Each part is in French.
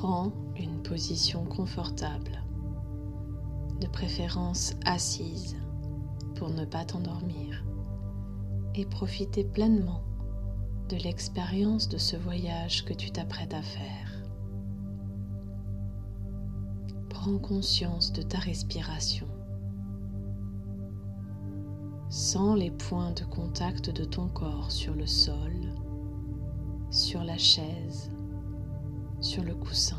Prends une position confortable, de préférence assise pour ne pas t'endormir et profiter pleinement de l'expérience de ce voyage que tu t'apprêtes à faire. Prends conscience de ta respiration. Sens les points de contact de ton corps sur le sol, sur la chaise, sur le coussin.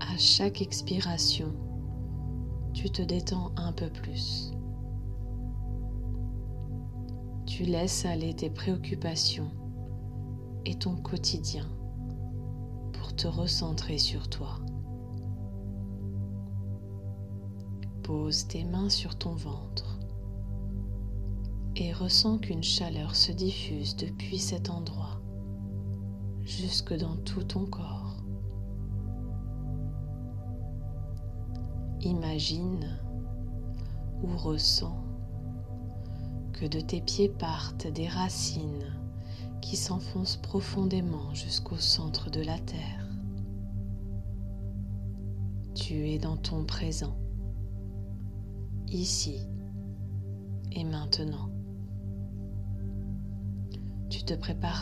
À chaque expiration, tu te détends un peu plus. Tu laisses aller tes préoccupations et ton quotidien pour te recentrer sur toi. Pose tes mains sur ton ventre et ressens qu'une chaleur se diffuse depuis cet endroit jusque dans tout ton corps. Imagine ou ressens que de tes pieds partent des racines qui s'enfoncent profondément jusqu'au centre de la terre. Tu es dans ton présent, ici et maintenant. Te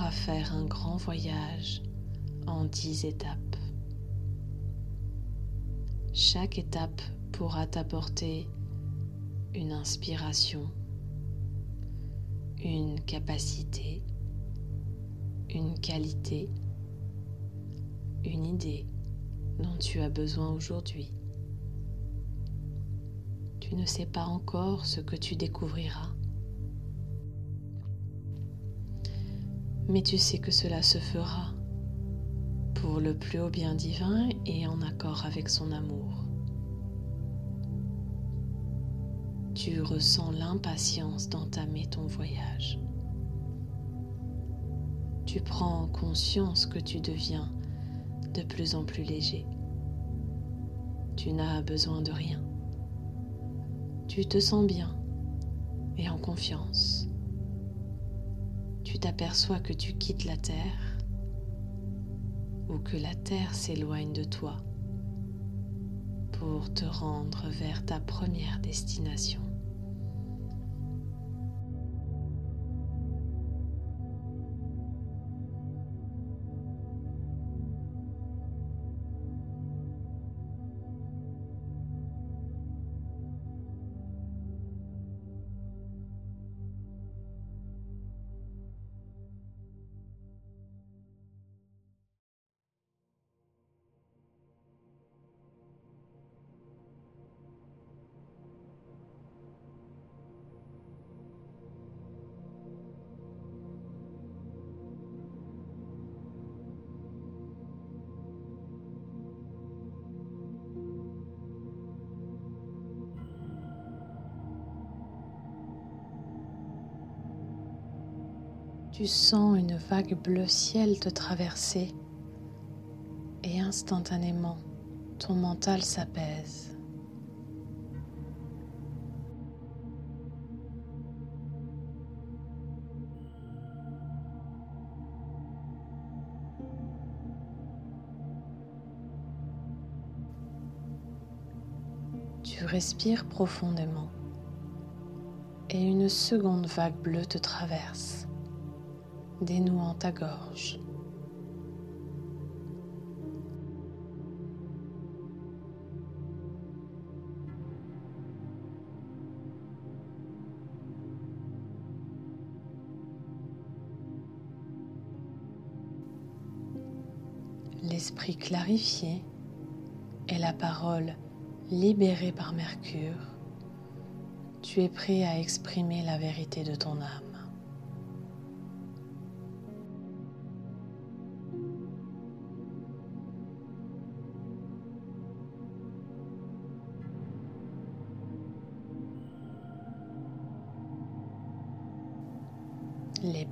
à faire un grand voyage en dix étapes. Chaque étape pourra t'apporter une inspiration une capacité, une qualité, une idée dont tu as besoin aujourd'hui. Tu ne sais pas encore ce que tu découvriras, mais tu sais que cela se fera pour le plus haut bien divin et en accord avec son amour. tu ressens l'impatience d'entamer ton voyage. Tu prends conscience que tu deviens de plus en plus léger. Tu n'as besoin de rien. Tu te sens bien et en confiance. Tu t'aperçois que tu quittes la terre ou que la terre s'éloigne de toi pour te rendre vers ta première destination. Tu sens une vague bleu ciel te traverser et instantanément ton mental s'apaise. Tu respires profondément et une seconde vague bleue te traverse dénouant ta gorge. L'esprit clarifié et la parole libérée par Mercure, tu es prêt à exprimer la vérité de ton âme.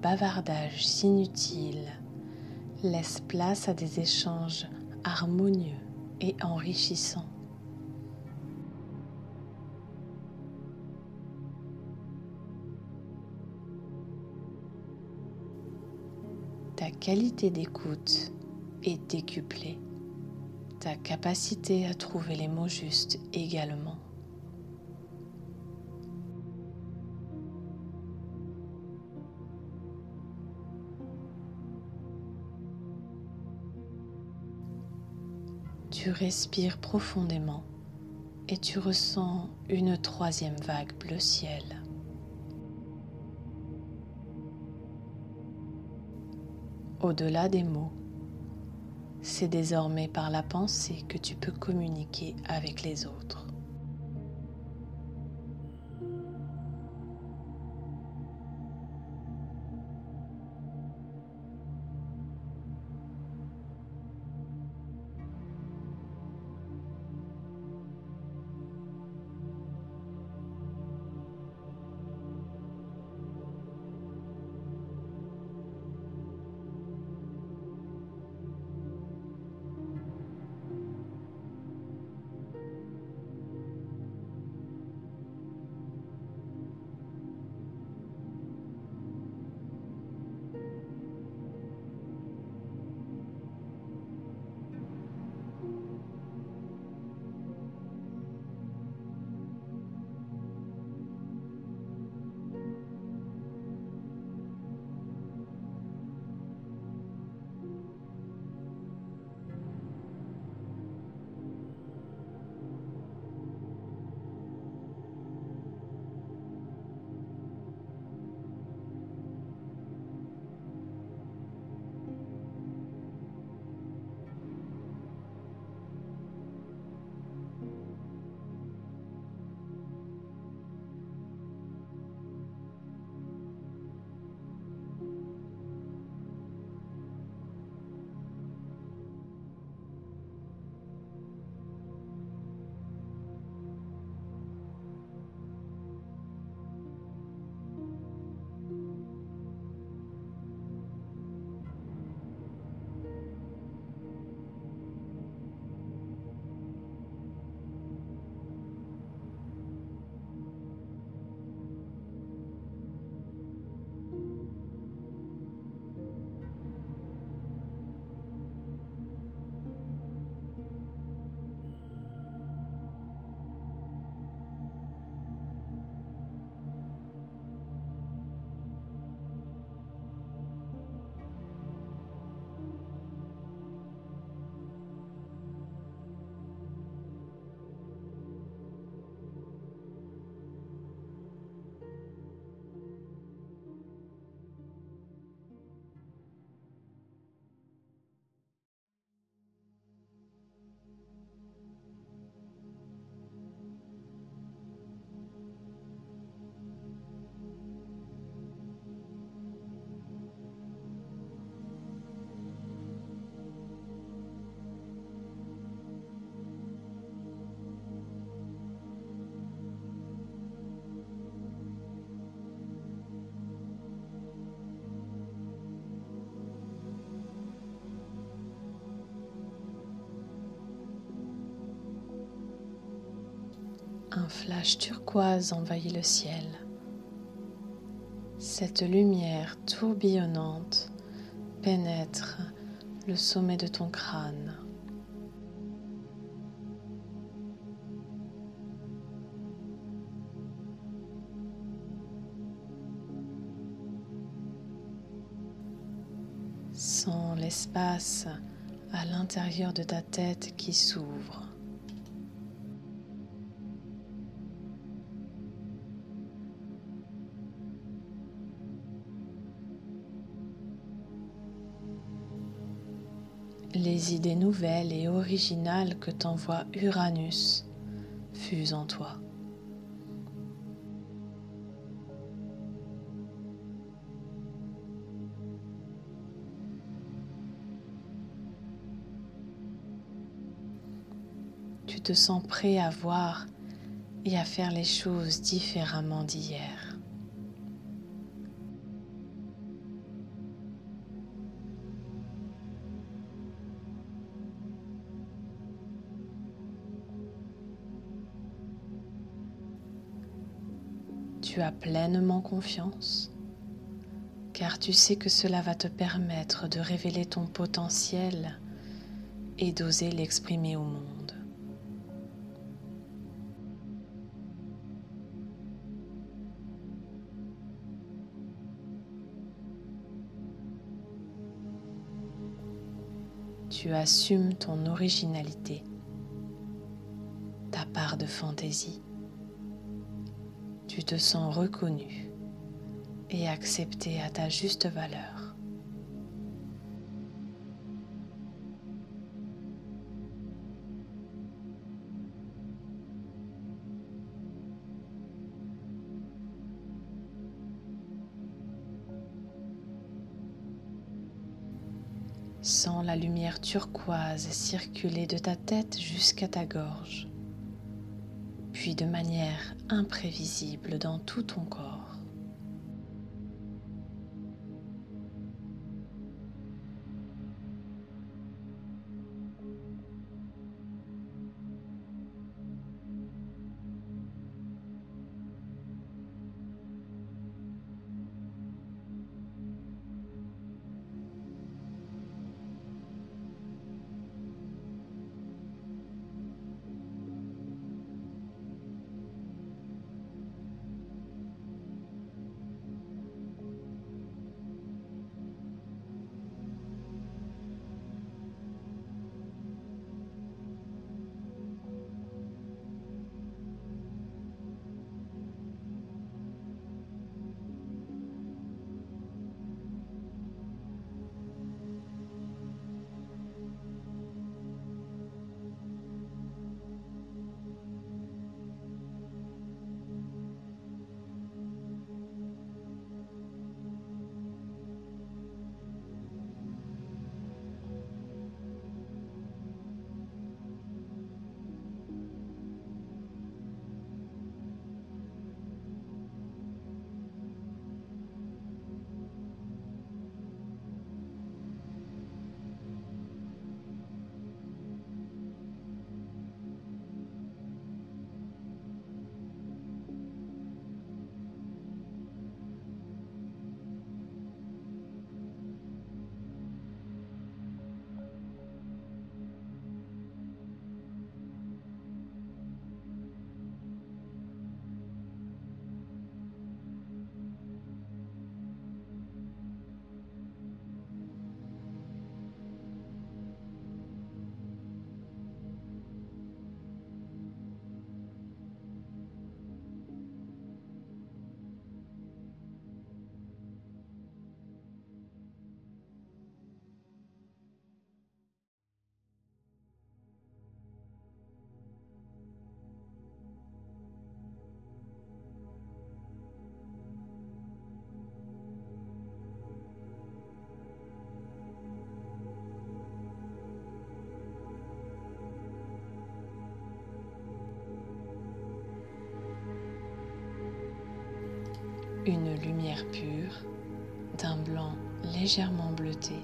Bavardages inutiles laissent place à des échanges harmonieux et enrichissants. Ta qualité d'écoute est décuplée, ta capacité à trouver les mots justes également. Tu respires profondément et tu ressens une troisième vague bleu ciel. Au-delà des mots, c'est désormais par la pensée que tu peux communiquer avec les autres. Flash turquoise envahit le ciel. Cette lumière tourbillonnante pénètre le sommet de ton crâne. Sens l'espace à l'intérieur de ta tête qui s'ouvre. Les idées nouvelles et originales que t'envoie Uranus fusent en toi. Tu te sens prêt à voir et à faire les choses différemment d'hier. Tu as pleinement confiance, car tu sais que cela va te permettre de révéler ton potentiel et d'oser l'exprimer au monde. Tu assumes ton originalité, ta part de fantaisie. Tu te sens reconnu et accepté à ta juste valeur. Sens la lumière turquoise circuler de ta tête jusqu'à ta gorge, puis de manière imprévisible dans tout ton corps. Une lumière pure, d'un blanc légèrement bleuté,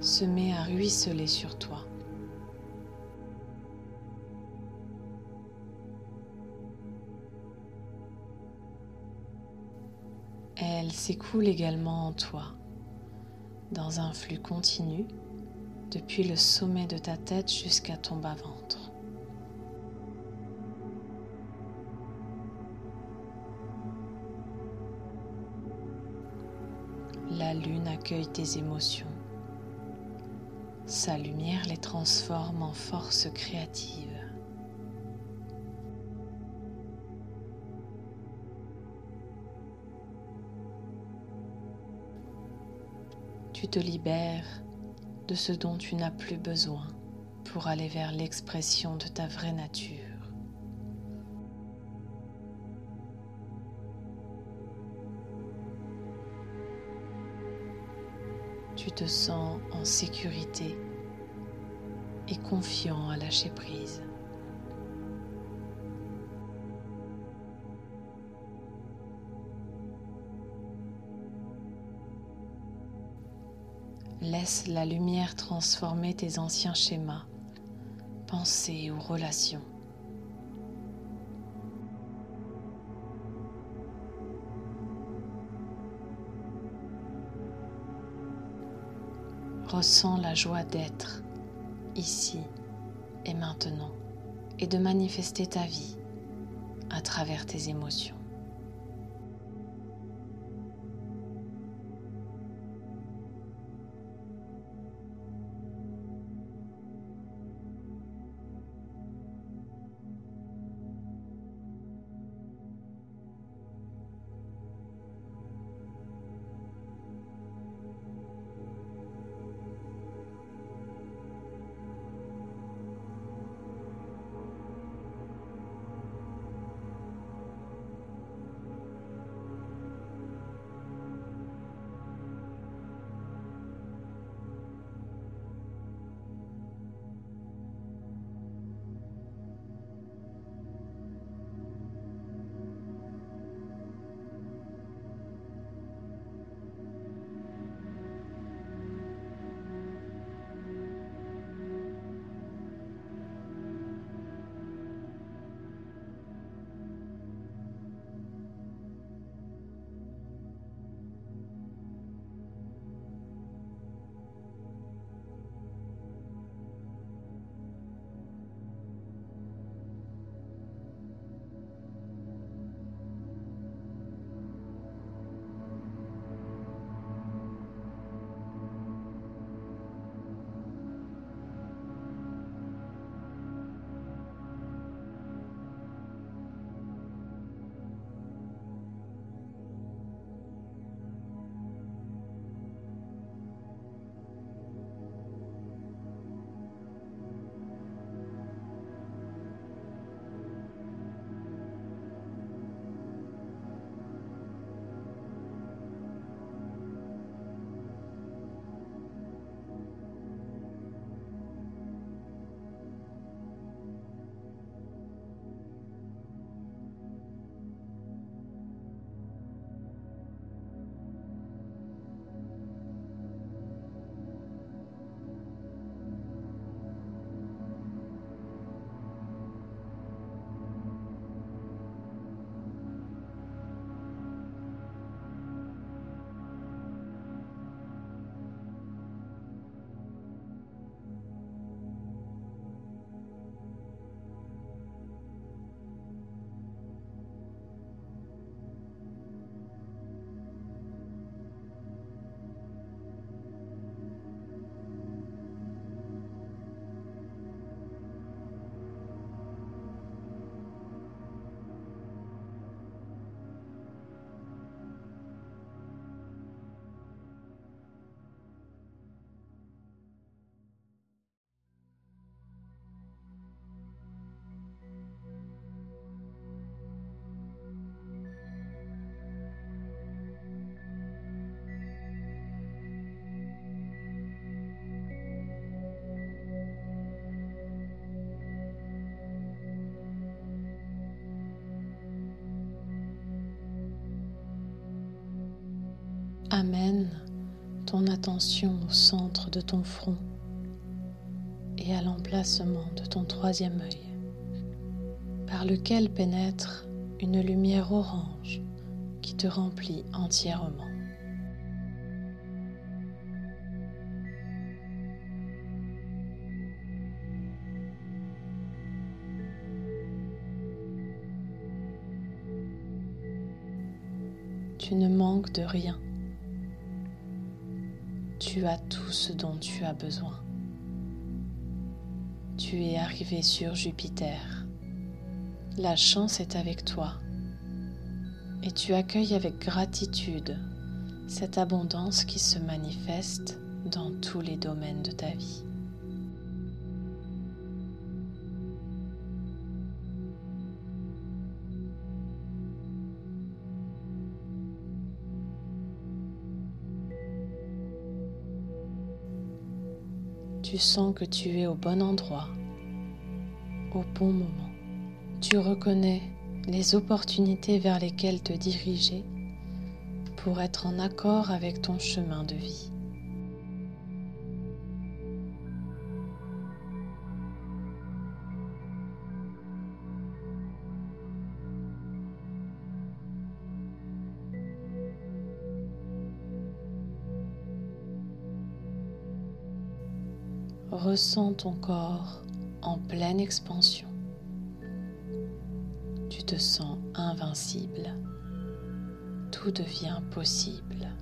se met à ruisseler sur toi. Elle s'écoule également en toi, dans un flux continu, depuis le sommet de ta tête jusqu'à ton bas-ventre. Accueille tes émotions. Sa lumière les transforme en force créative. Tu te libères de ce dont tu n'as plus besoin pour aller vers l'expression de ta vraie nature. Te sens en sécurité et confiant à lâcher prise. Laisse la lumière transformer tes anciens schémas, pensées ou relations. Ressens la joie d'être ici et maintenant et de manifester ta vie à travers tes émotions. Amène ton attention au centre de ton front et à l'emplacement de ton troisième œil, par lequel pénètre une lumière orange qui te remplit entièrement. Tu ne manques de rien tu as tout ce dont tu as besoin. Tu es arrivé sur Jupiter. La chance est avec toi et tu accueilles avec gratitude cette abondance qui se manifeste dans tous les domaines de ta vie. Tu sens que tu es au bon endroit, au bon moment. Tu reconnais les opportunités vers lesquelles te diriger pour être en accord avec ton chemin de vie. Ressens ton corps en pleine expansion. Tu te sens invincible. Tout devient possible.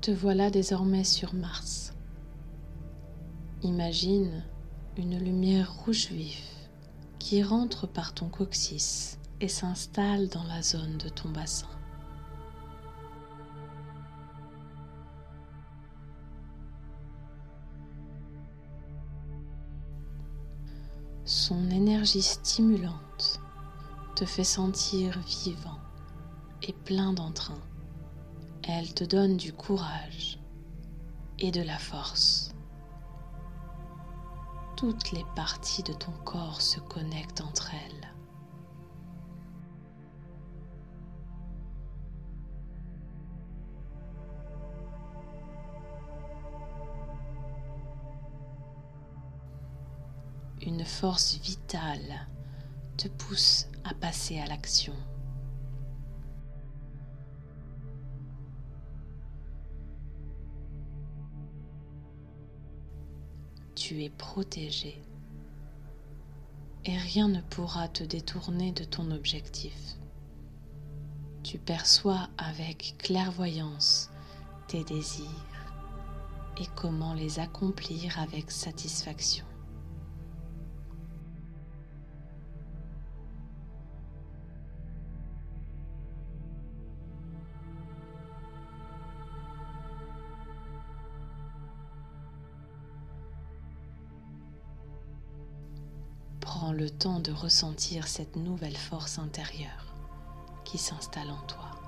Te voilà désormais sur Mars. Imagine une lumière rouge vif qui rentre par ton coccyx et s'installe dans la zone de ton bassin. Son énergie stimulante te fait sentir vivant et plein d'entrain. Elle te donne du courage et de la force. Toutes les parties de ton corps se connectent entre elles. Une force vitale te pousse à passer à l'action. Tu es protégé et rien ne pourra te détourner de ton objectif. Tu perçois avec clairvoyance tes désirs et comment les accomplir avec satisfaction. Le temps de ressentir cette nouvelle force intérieure qui s'installe en toi.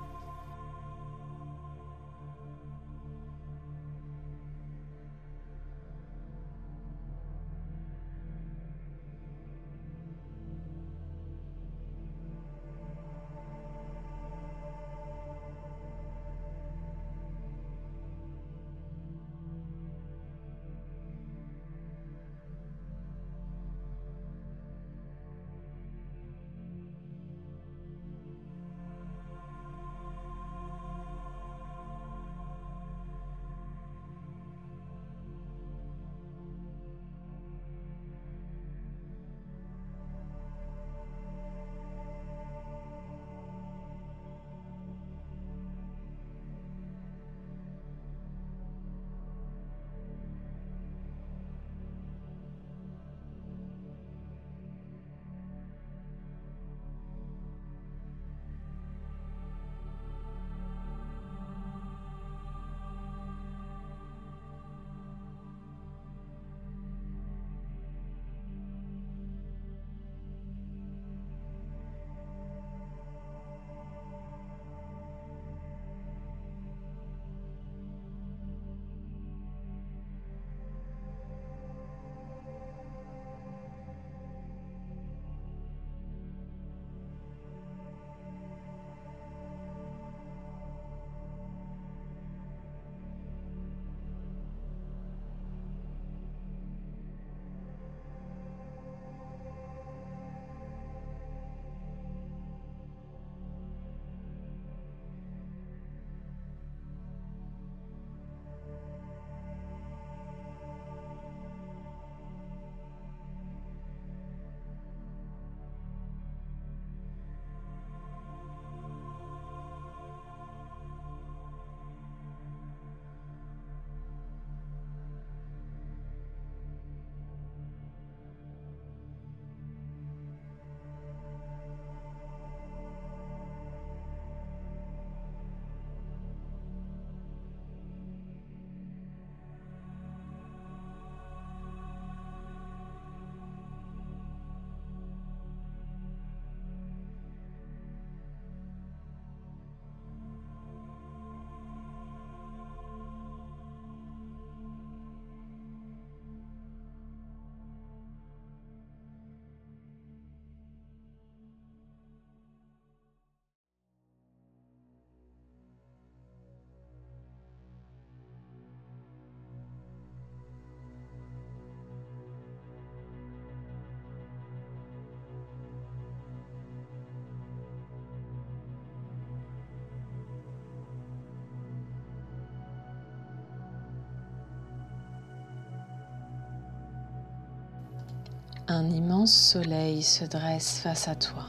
Un immense soleil se dresse face à toi.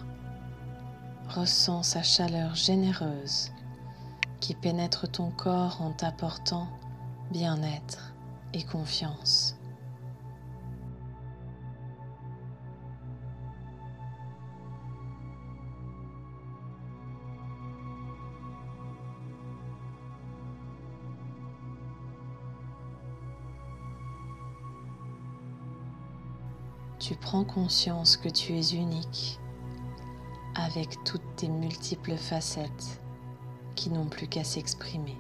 Ressens sa chaleur généreuse qui pénètre ton corps en t'apportant bien-être et confiance. Tu prends conscience que tu es unique avec toutes tes multiples facettes qui n'ont plus qu'à s'exprimer.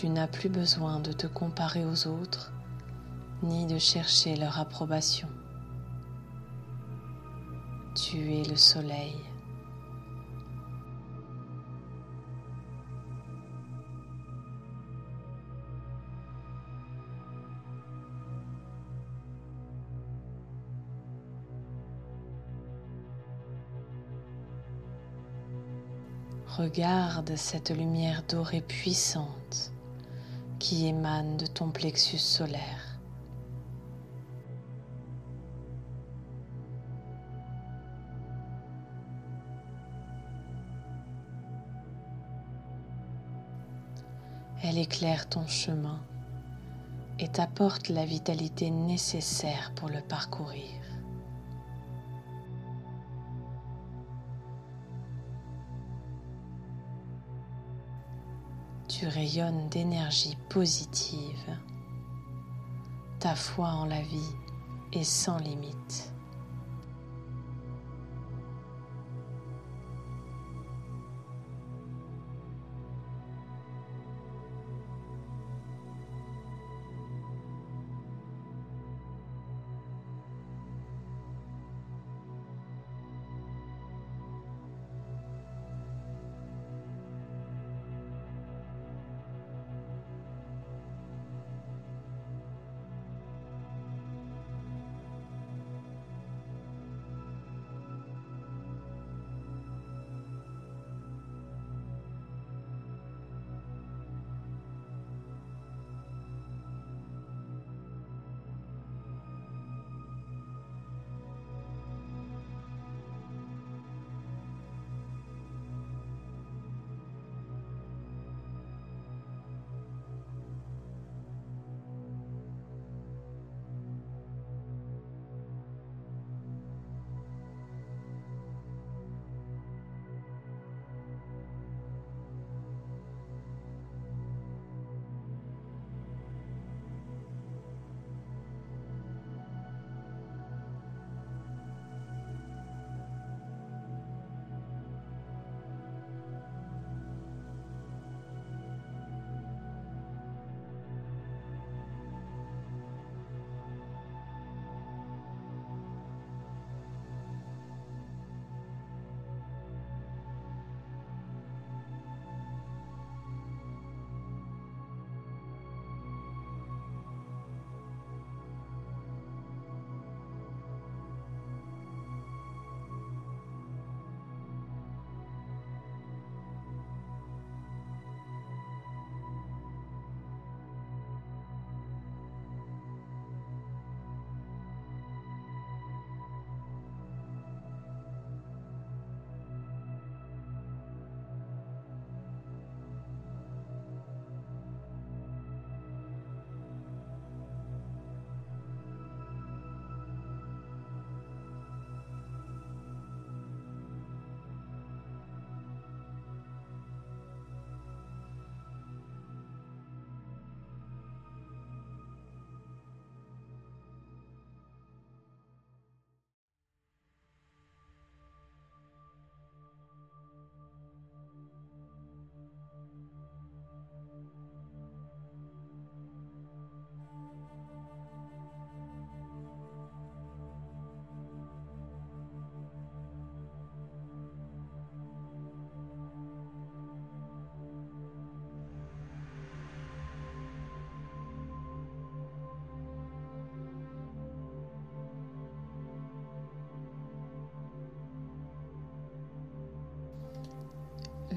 Tu n'as plus besoin de te comparer aux autres ni de chercher leur approbation. Tu es le soleil. Regarde cette lumière dorée puissante qui émane de ton plexus solaire. Elle éclaire ton chemin et t'apporte la vitalité nécessaire pour le parcourir. Tu rayonnes d'énergie positive. Ta foi en la vie est sans limite.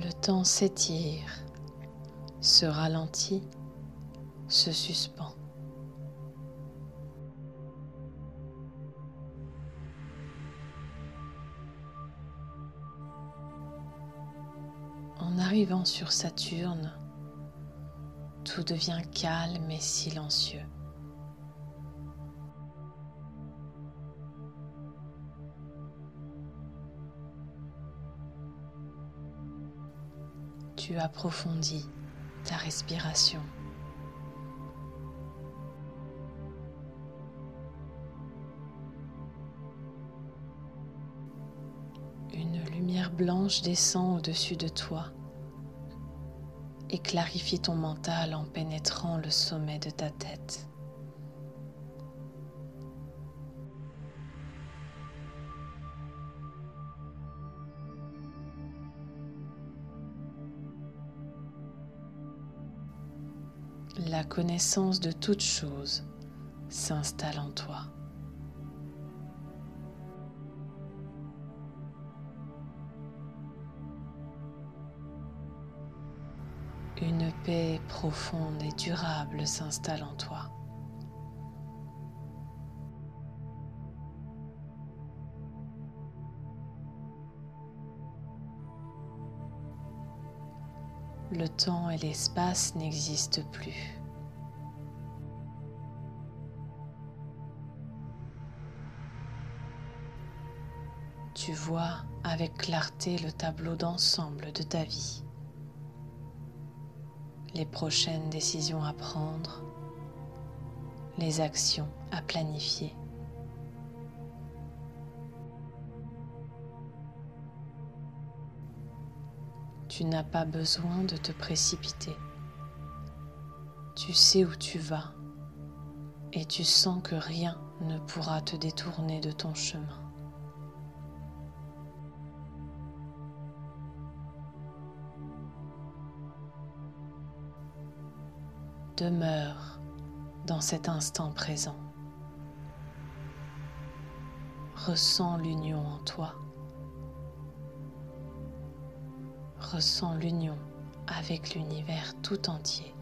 Le temps s'étire, se ralentit, se suspend. En arrivant sur Saturne, tout devient calme et silencieux. Tu approfondis ta respiration. Une lumière blanche descend au-dessus de toi et clarifie ton mental en pénétrant le sommet de ta tête. Connaissance de toute chose s'installe en toi. Une paix profonde et durable s'installe en toi. Le temps et l'espace n'existent plus. Vois avec clarté le tableau d'ensemble de ta vie, les prochaines décisions à prendre, les actions à planifier. Tu n'as pas besoin de te précipiter. Tu sais où tu vas et tu sens que rien ne pourra te détourner de ton chemin. Demeure dans cet instant présent. Ressens l'union en toi. Ressens l'union avec l'univers tout entier.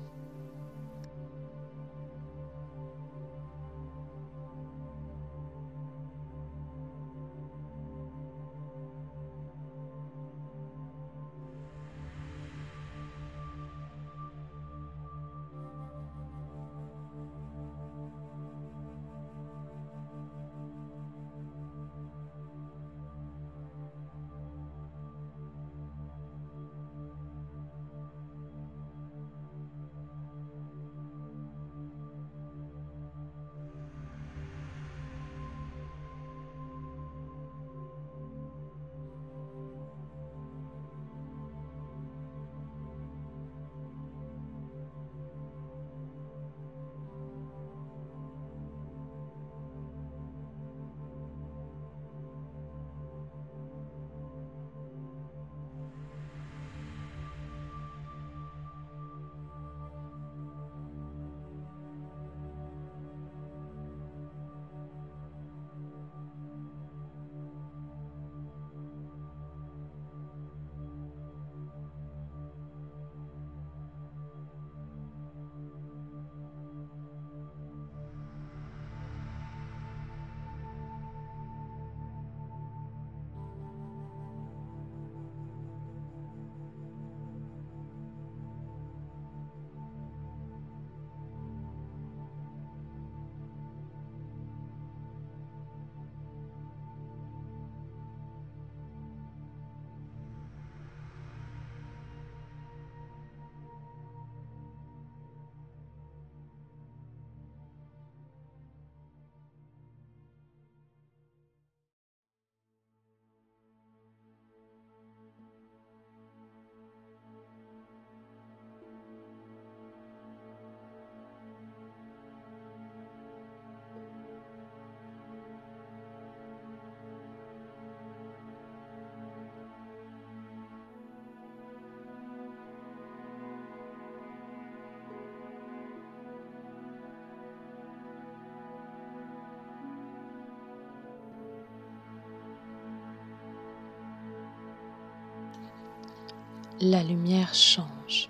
La lumière change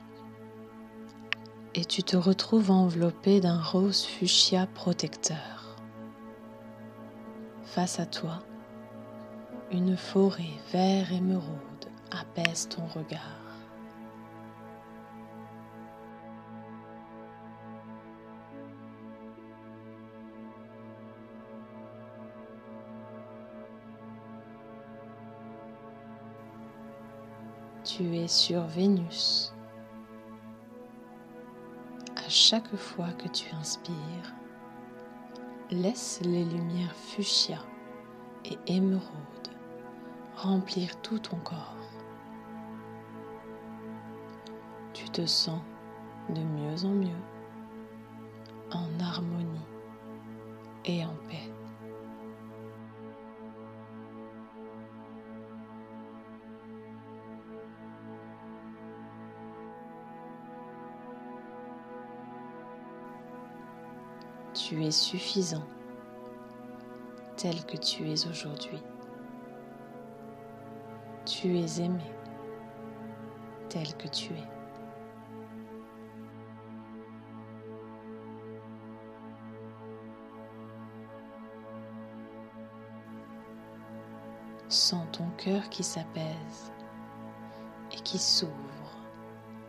et tu te retrouves enveloppé d'un rose fuchsia protecteur. Face à toi, une forêt vert émeraude apaise ton regard. Tu es sur Vénus. À chaque fois que tu inspires, laisse les lumières fuchsia et émeraude remplir tout ton corps. Tu te sens de mieux en mieux en harmonie et en paix. Tu es suffisant tel que tu es aujourd'hui. Tu es aimé tel que tu es. Sens ton cœur qui s'apaise et qui s'ouvre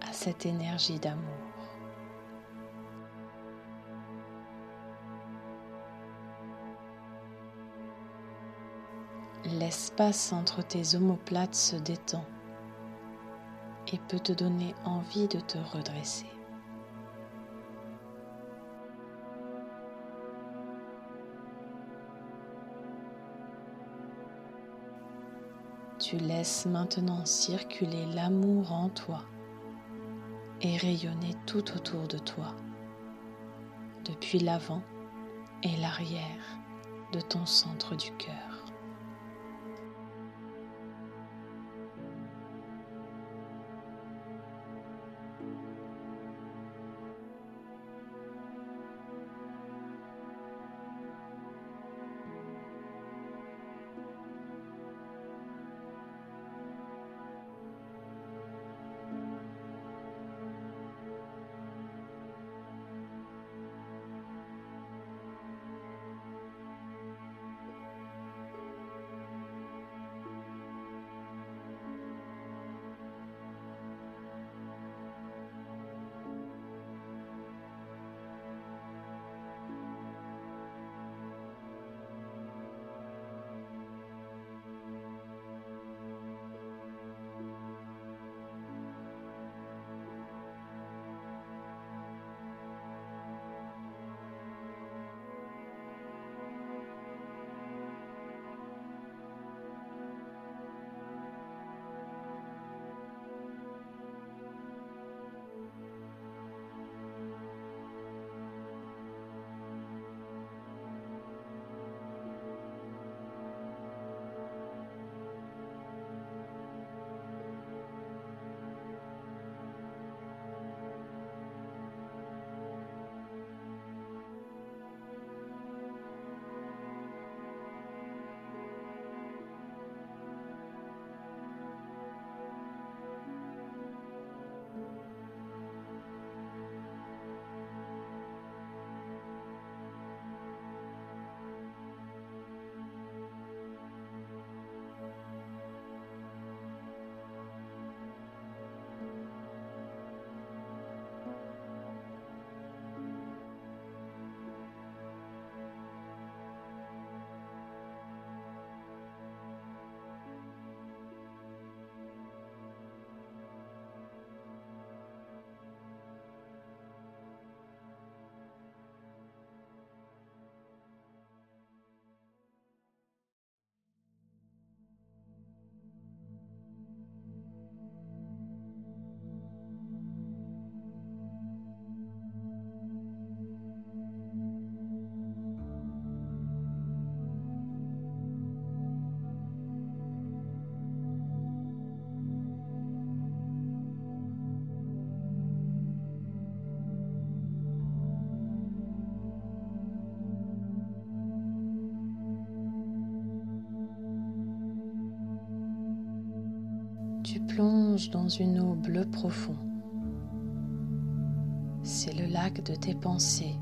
à cette énergie d'amour. L'espace entre tes omoplates se détend et peut te donner envie de te redresser. Tu laisses maintenant circuler l'amour en toi et rayonner tout autour de toi, depuis l'avant et l'arrière de ton centre du cœur. Dans une eau bleue profonde. C'est le lac de tes pensées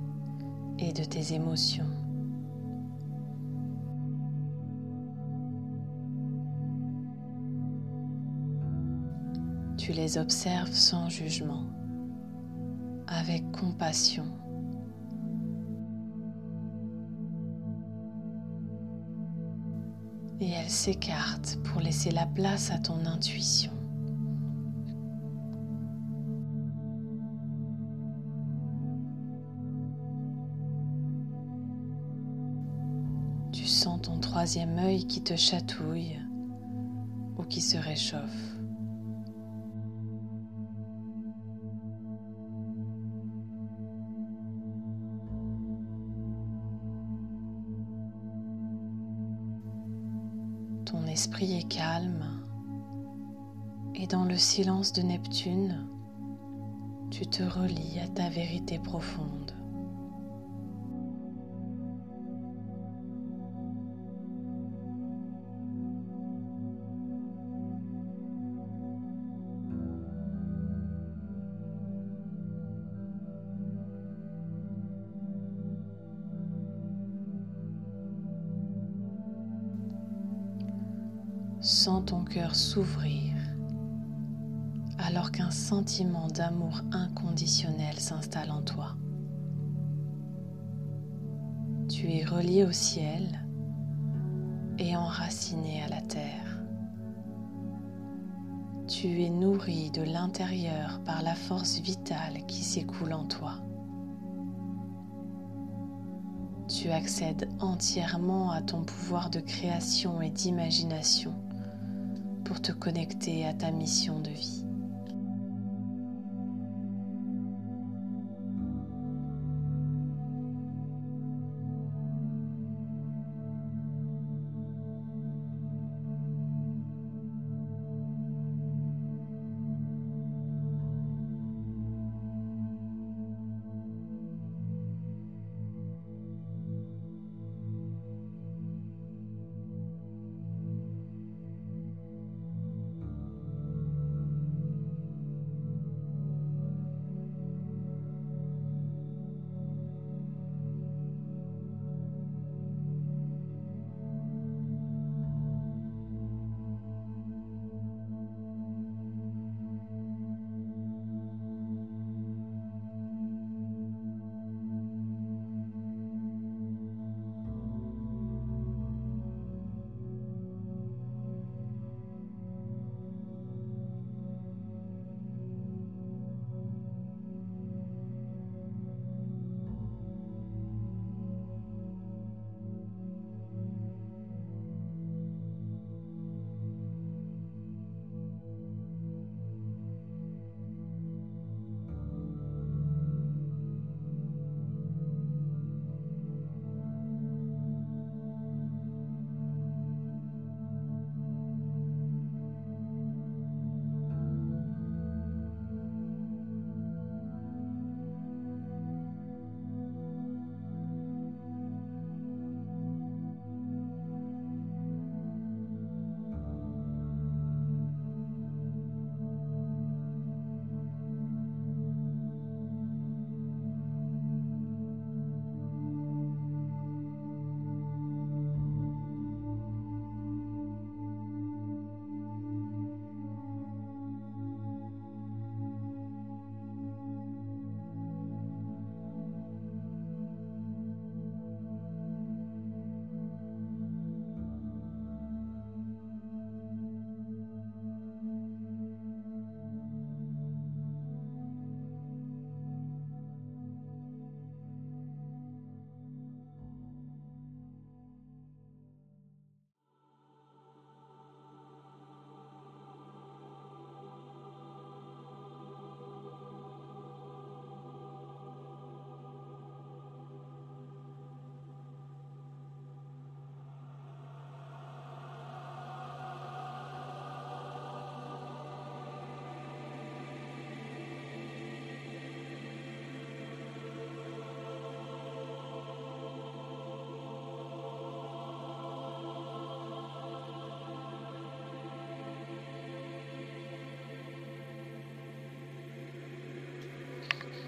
et de tes émotions. Tu les observes sans jugement, avec compassion. et elle s'écarte pour laisser la place à ton intuition. Troisième œil qui te chatouille ou qui se réchauffe. Ton esprit est calme et dans le silence de Neptune, tu te relis à ta vérité profonde. Sens ton cœur s'ouvrir alors qu'un sentiment d'amour inconditionnel s'installe en toi. Tu es relié au ciel et enraciné à la terre. Tu es nourri de l'intérieur par la force vitale qui s'écoule en toi. Tu accèdes entièrement à ton pouvoir de création et d'imagination pour te connecter à ta mission de vie.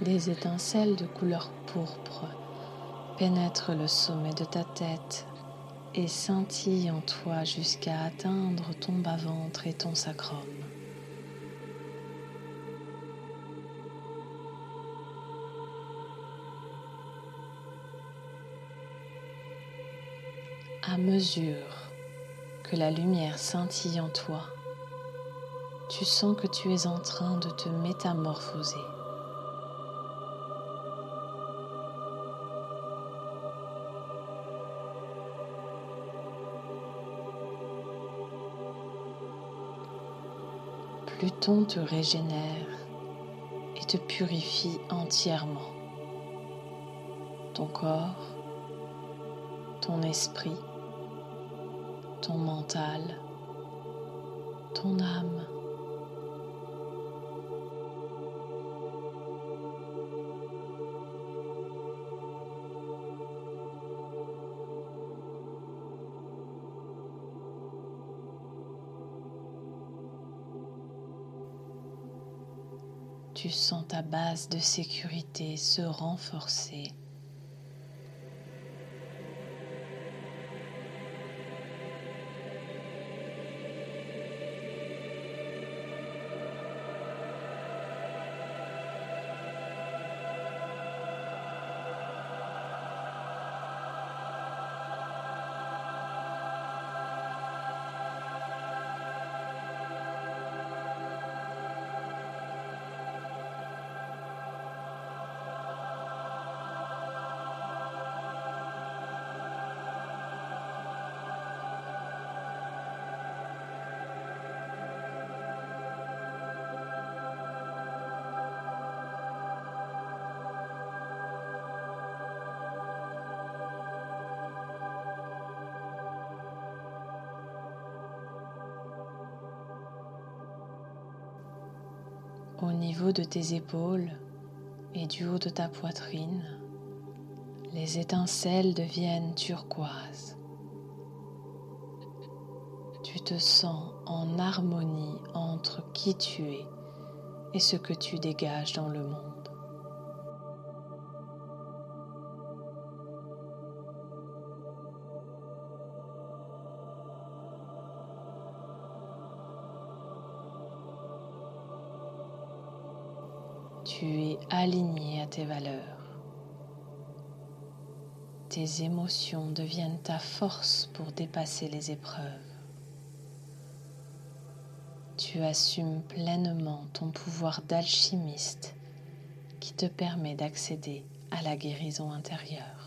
Des étincelles de couleur pourpre pénètrent le sommet de ta tête et scintillent en toi jusqu'à atteindre ton bas-ventre et ton sacrum. À mesure que la lumière scintille en toi, tu sens que tu es en train de te métamorphoser. Pluton te régénère et te purifie entièrement. Ton corps, ton esprit, ton mental, ton âme. Tu sens ta base de sécurité se renforcer. Au niveau de tes épaules et du haut de ta poitrine, les étincelles deviennent turquoises. Tu te sens en harmonie entre qui tu es et ce que tu dégages dans le monde. Tes valeurs. Tes émotions deviennent ta force pour dépasser les épreuves. Tu assumes pleinement ton pouvoir d'alchimiste qui te permet d'accéder à la guérison intérieure.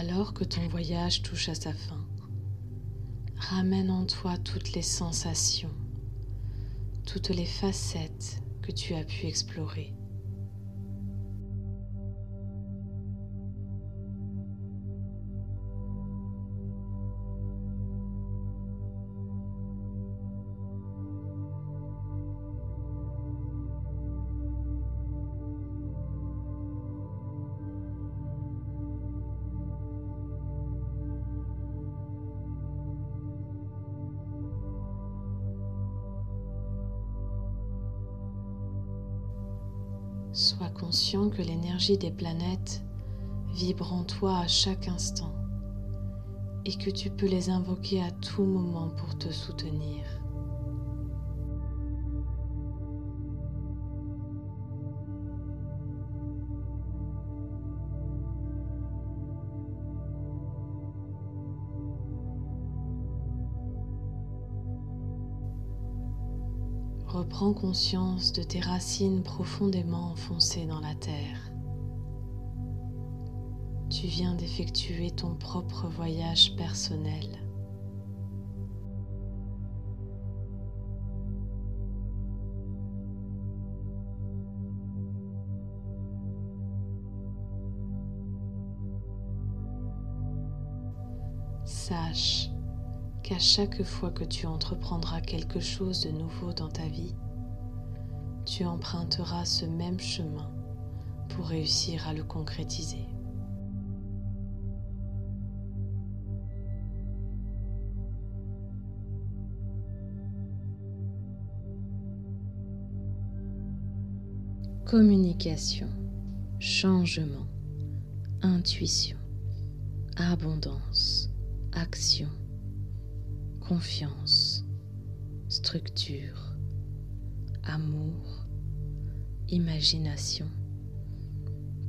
Alors que ton voyage touche à sa fin, ramène en toi toutes les sensations, toutes les facettes que tu as pu explorer. Sois conscient que l'énergie des planètes vibre en toi à chaque instant et que tu peux les invoquer à tout moment pour te soutenir. Reprends conscience de tes racines profondément enfoncées dans la terre. Tu viens d'effectuer ton propre voyage personnel. Sache qu'à chaque fois que tu entreprendras quelque chose de nouveau dans ta vie, tu emprunteras ce même chemin pour réussir à le concrétiser. Communication, changement, intuition, abondance, action confiance, structure, amour, imagination,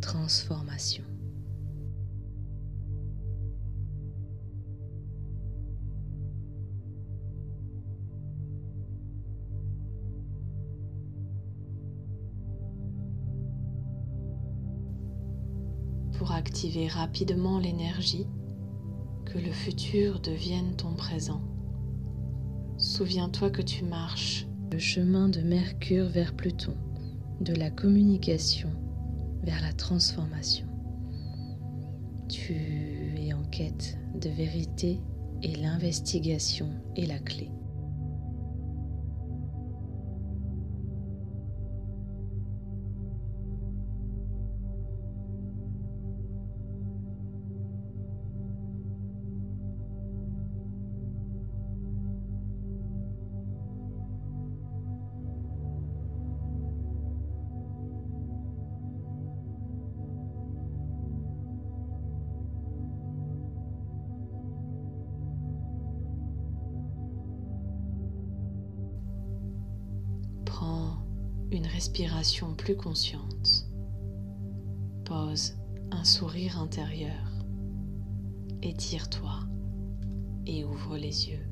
transformation. pour activer rapidement l'énergie, que le futur devienne ton présent. Souviens-toi que tu marches le chemin de Mercure vers Pluton, de la communication vers la transformation. Tu es en quête de vérité et l'investigation est la clé. Respiration plus consciente. Pose un sourire intérieur. Étire-toi et ouvre les yeux.